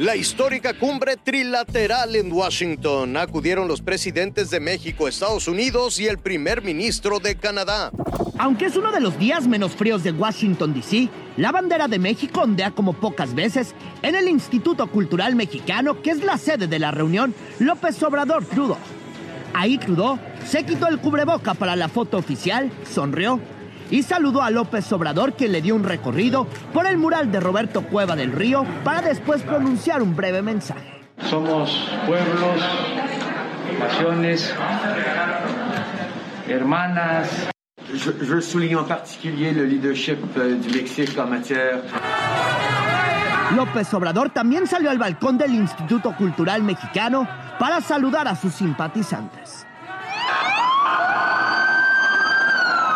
La histórica cumbre trilateral en Washington. Acudieron los presidentes de México, Estados Unidos y el primer ministro de Canadá. Aunque es uno de los días menos fríos de Washington, D.C., la bandera de México ondea como pocas veces en el Instituto Cultural Mexicano, que es la sede de la reunión López Obrador Trudeau. Ahí Trudeau se quitó el cubreboca para la foto oficial, sonrió y saludó a López Obrador, que le dio un recorrido por el mural de Roberto Cueva del Río para después pronunciar un breve mensaje. Somos pueblos, naciones, hermanas. Je, je souligne en particulier le leadership euh, du Mexique en matière. López Obrador también salió al balcón del Instituto Cultural Mexicano para saludar a sus simpatizantes.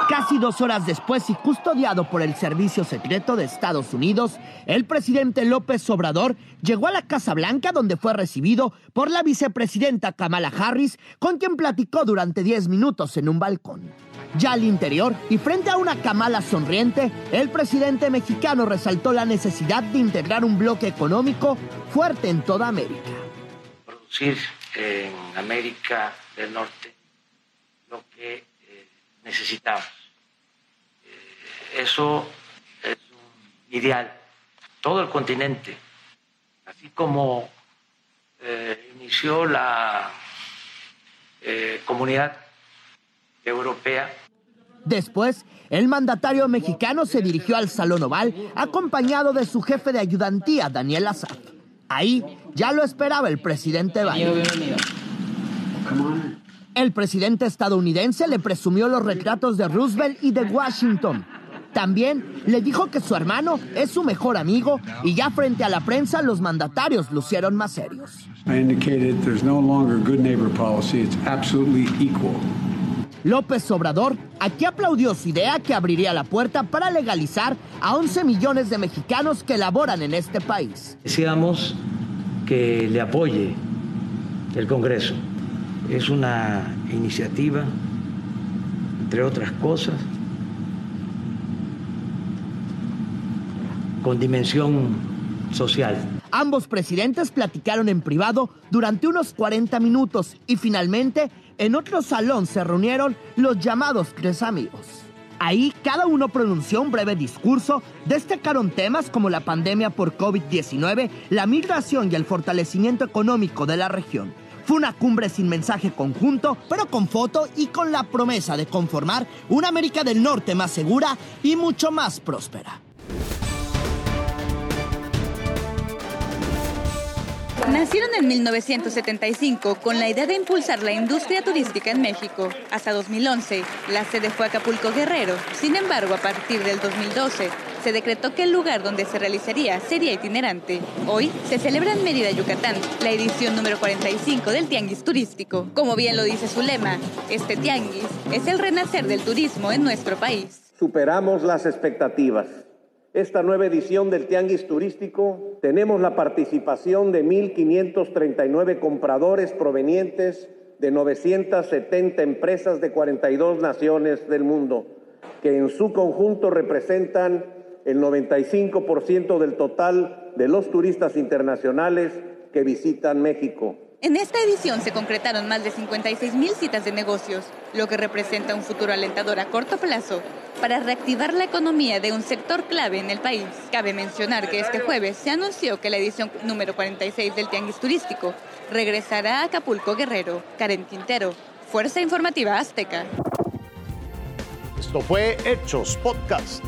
Casi dos horas después y custodiado por el Servicio Secreto de Estados Unidos, el presidente López Obrador llegó a la Casa Blanca donde fue recibido por la vicepresidenta Kamala Harris, con quien platicó durante 10 minutos en un balcón. Ya al interior y frente a una Kamala sonriente, el presidente mexicano resaltó la necesidad de integrar un bloque económico fuerte en toda América. Producir en América del Norte lo que necesitamos. Eh, eso es un ideal. Todo el continente, así como eh, inició la eh, comunidad europea. Después, el mandatario mexicano se dirigió al Salón Oval acompañado de su jefe de ayudantía, Daniel Azar. Ahí ya lo esperaba el presidente Biden. El presidente estadounidense le presumió los retratos de Roosevelt y de Washington. También le dijo que su hermano es su mejor amigo y ya frente a la prensa los mandatarios lucieron más serios. I indicated there's no longer good neighbor policy, it's absolutely equal. López Obrador aquí aplaudió su idea que abriría la puerta para legalizar a 11 millones de mexicanos que laboran en este país. Decíamos que le apoye el Congreso. Es una iniciativa, entre otras cosas, con dimensión social. Ambos presidentes platicaron en privado durante unos 40 minutos y finalmente en otro salón se reunieron los llamados tres amigos. Ahí cada uno pronunció un breve discurso, destacaron temas como la pandemia por COVID-19, la migración y el fortalecimiento económico de la región. Fue una cumbre sin mensaje conjunto, pero con foto y con la promesa de conformar una América del Norte más segura y mucho más próspera. Nacieron en 1975 con la idea de impulsar la industria turística en México. Hasta 2011, la sede fue Acapulco Guerrero. Sin embargo, a partir del 2012, se decretó que el lugar donde se realizaría sería itinerante. Hoy se celebra en Mérida, Yucatán, la edición número 45 del Tianguis Turístico. Como bien lo dice su lema, este tianguis es el renacer del turismo en nuestro país. Superamos las expectativas. Esta nueva edición del Tianguis Turístico tenemos la participación de 1.539 compradores provenientes de 970 empresas de 42 naciones del mundo, que en su conjunto representan el 95% del total de los turistas internacionales que visitan México. En esta edición se concretaron más de 56 mil citas de negocios, lo que representa un futuro alentador a corto plazo para reactivar la economía de un sector clave en el país. Cabe mencionar que este jueves se anunció que la edición número 46 del Tianguis Turístico regresará a Acapulco Guerrero. Karen Quintero, Fuerza Informativa Azteca. Esto fue Hechos Podcast.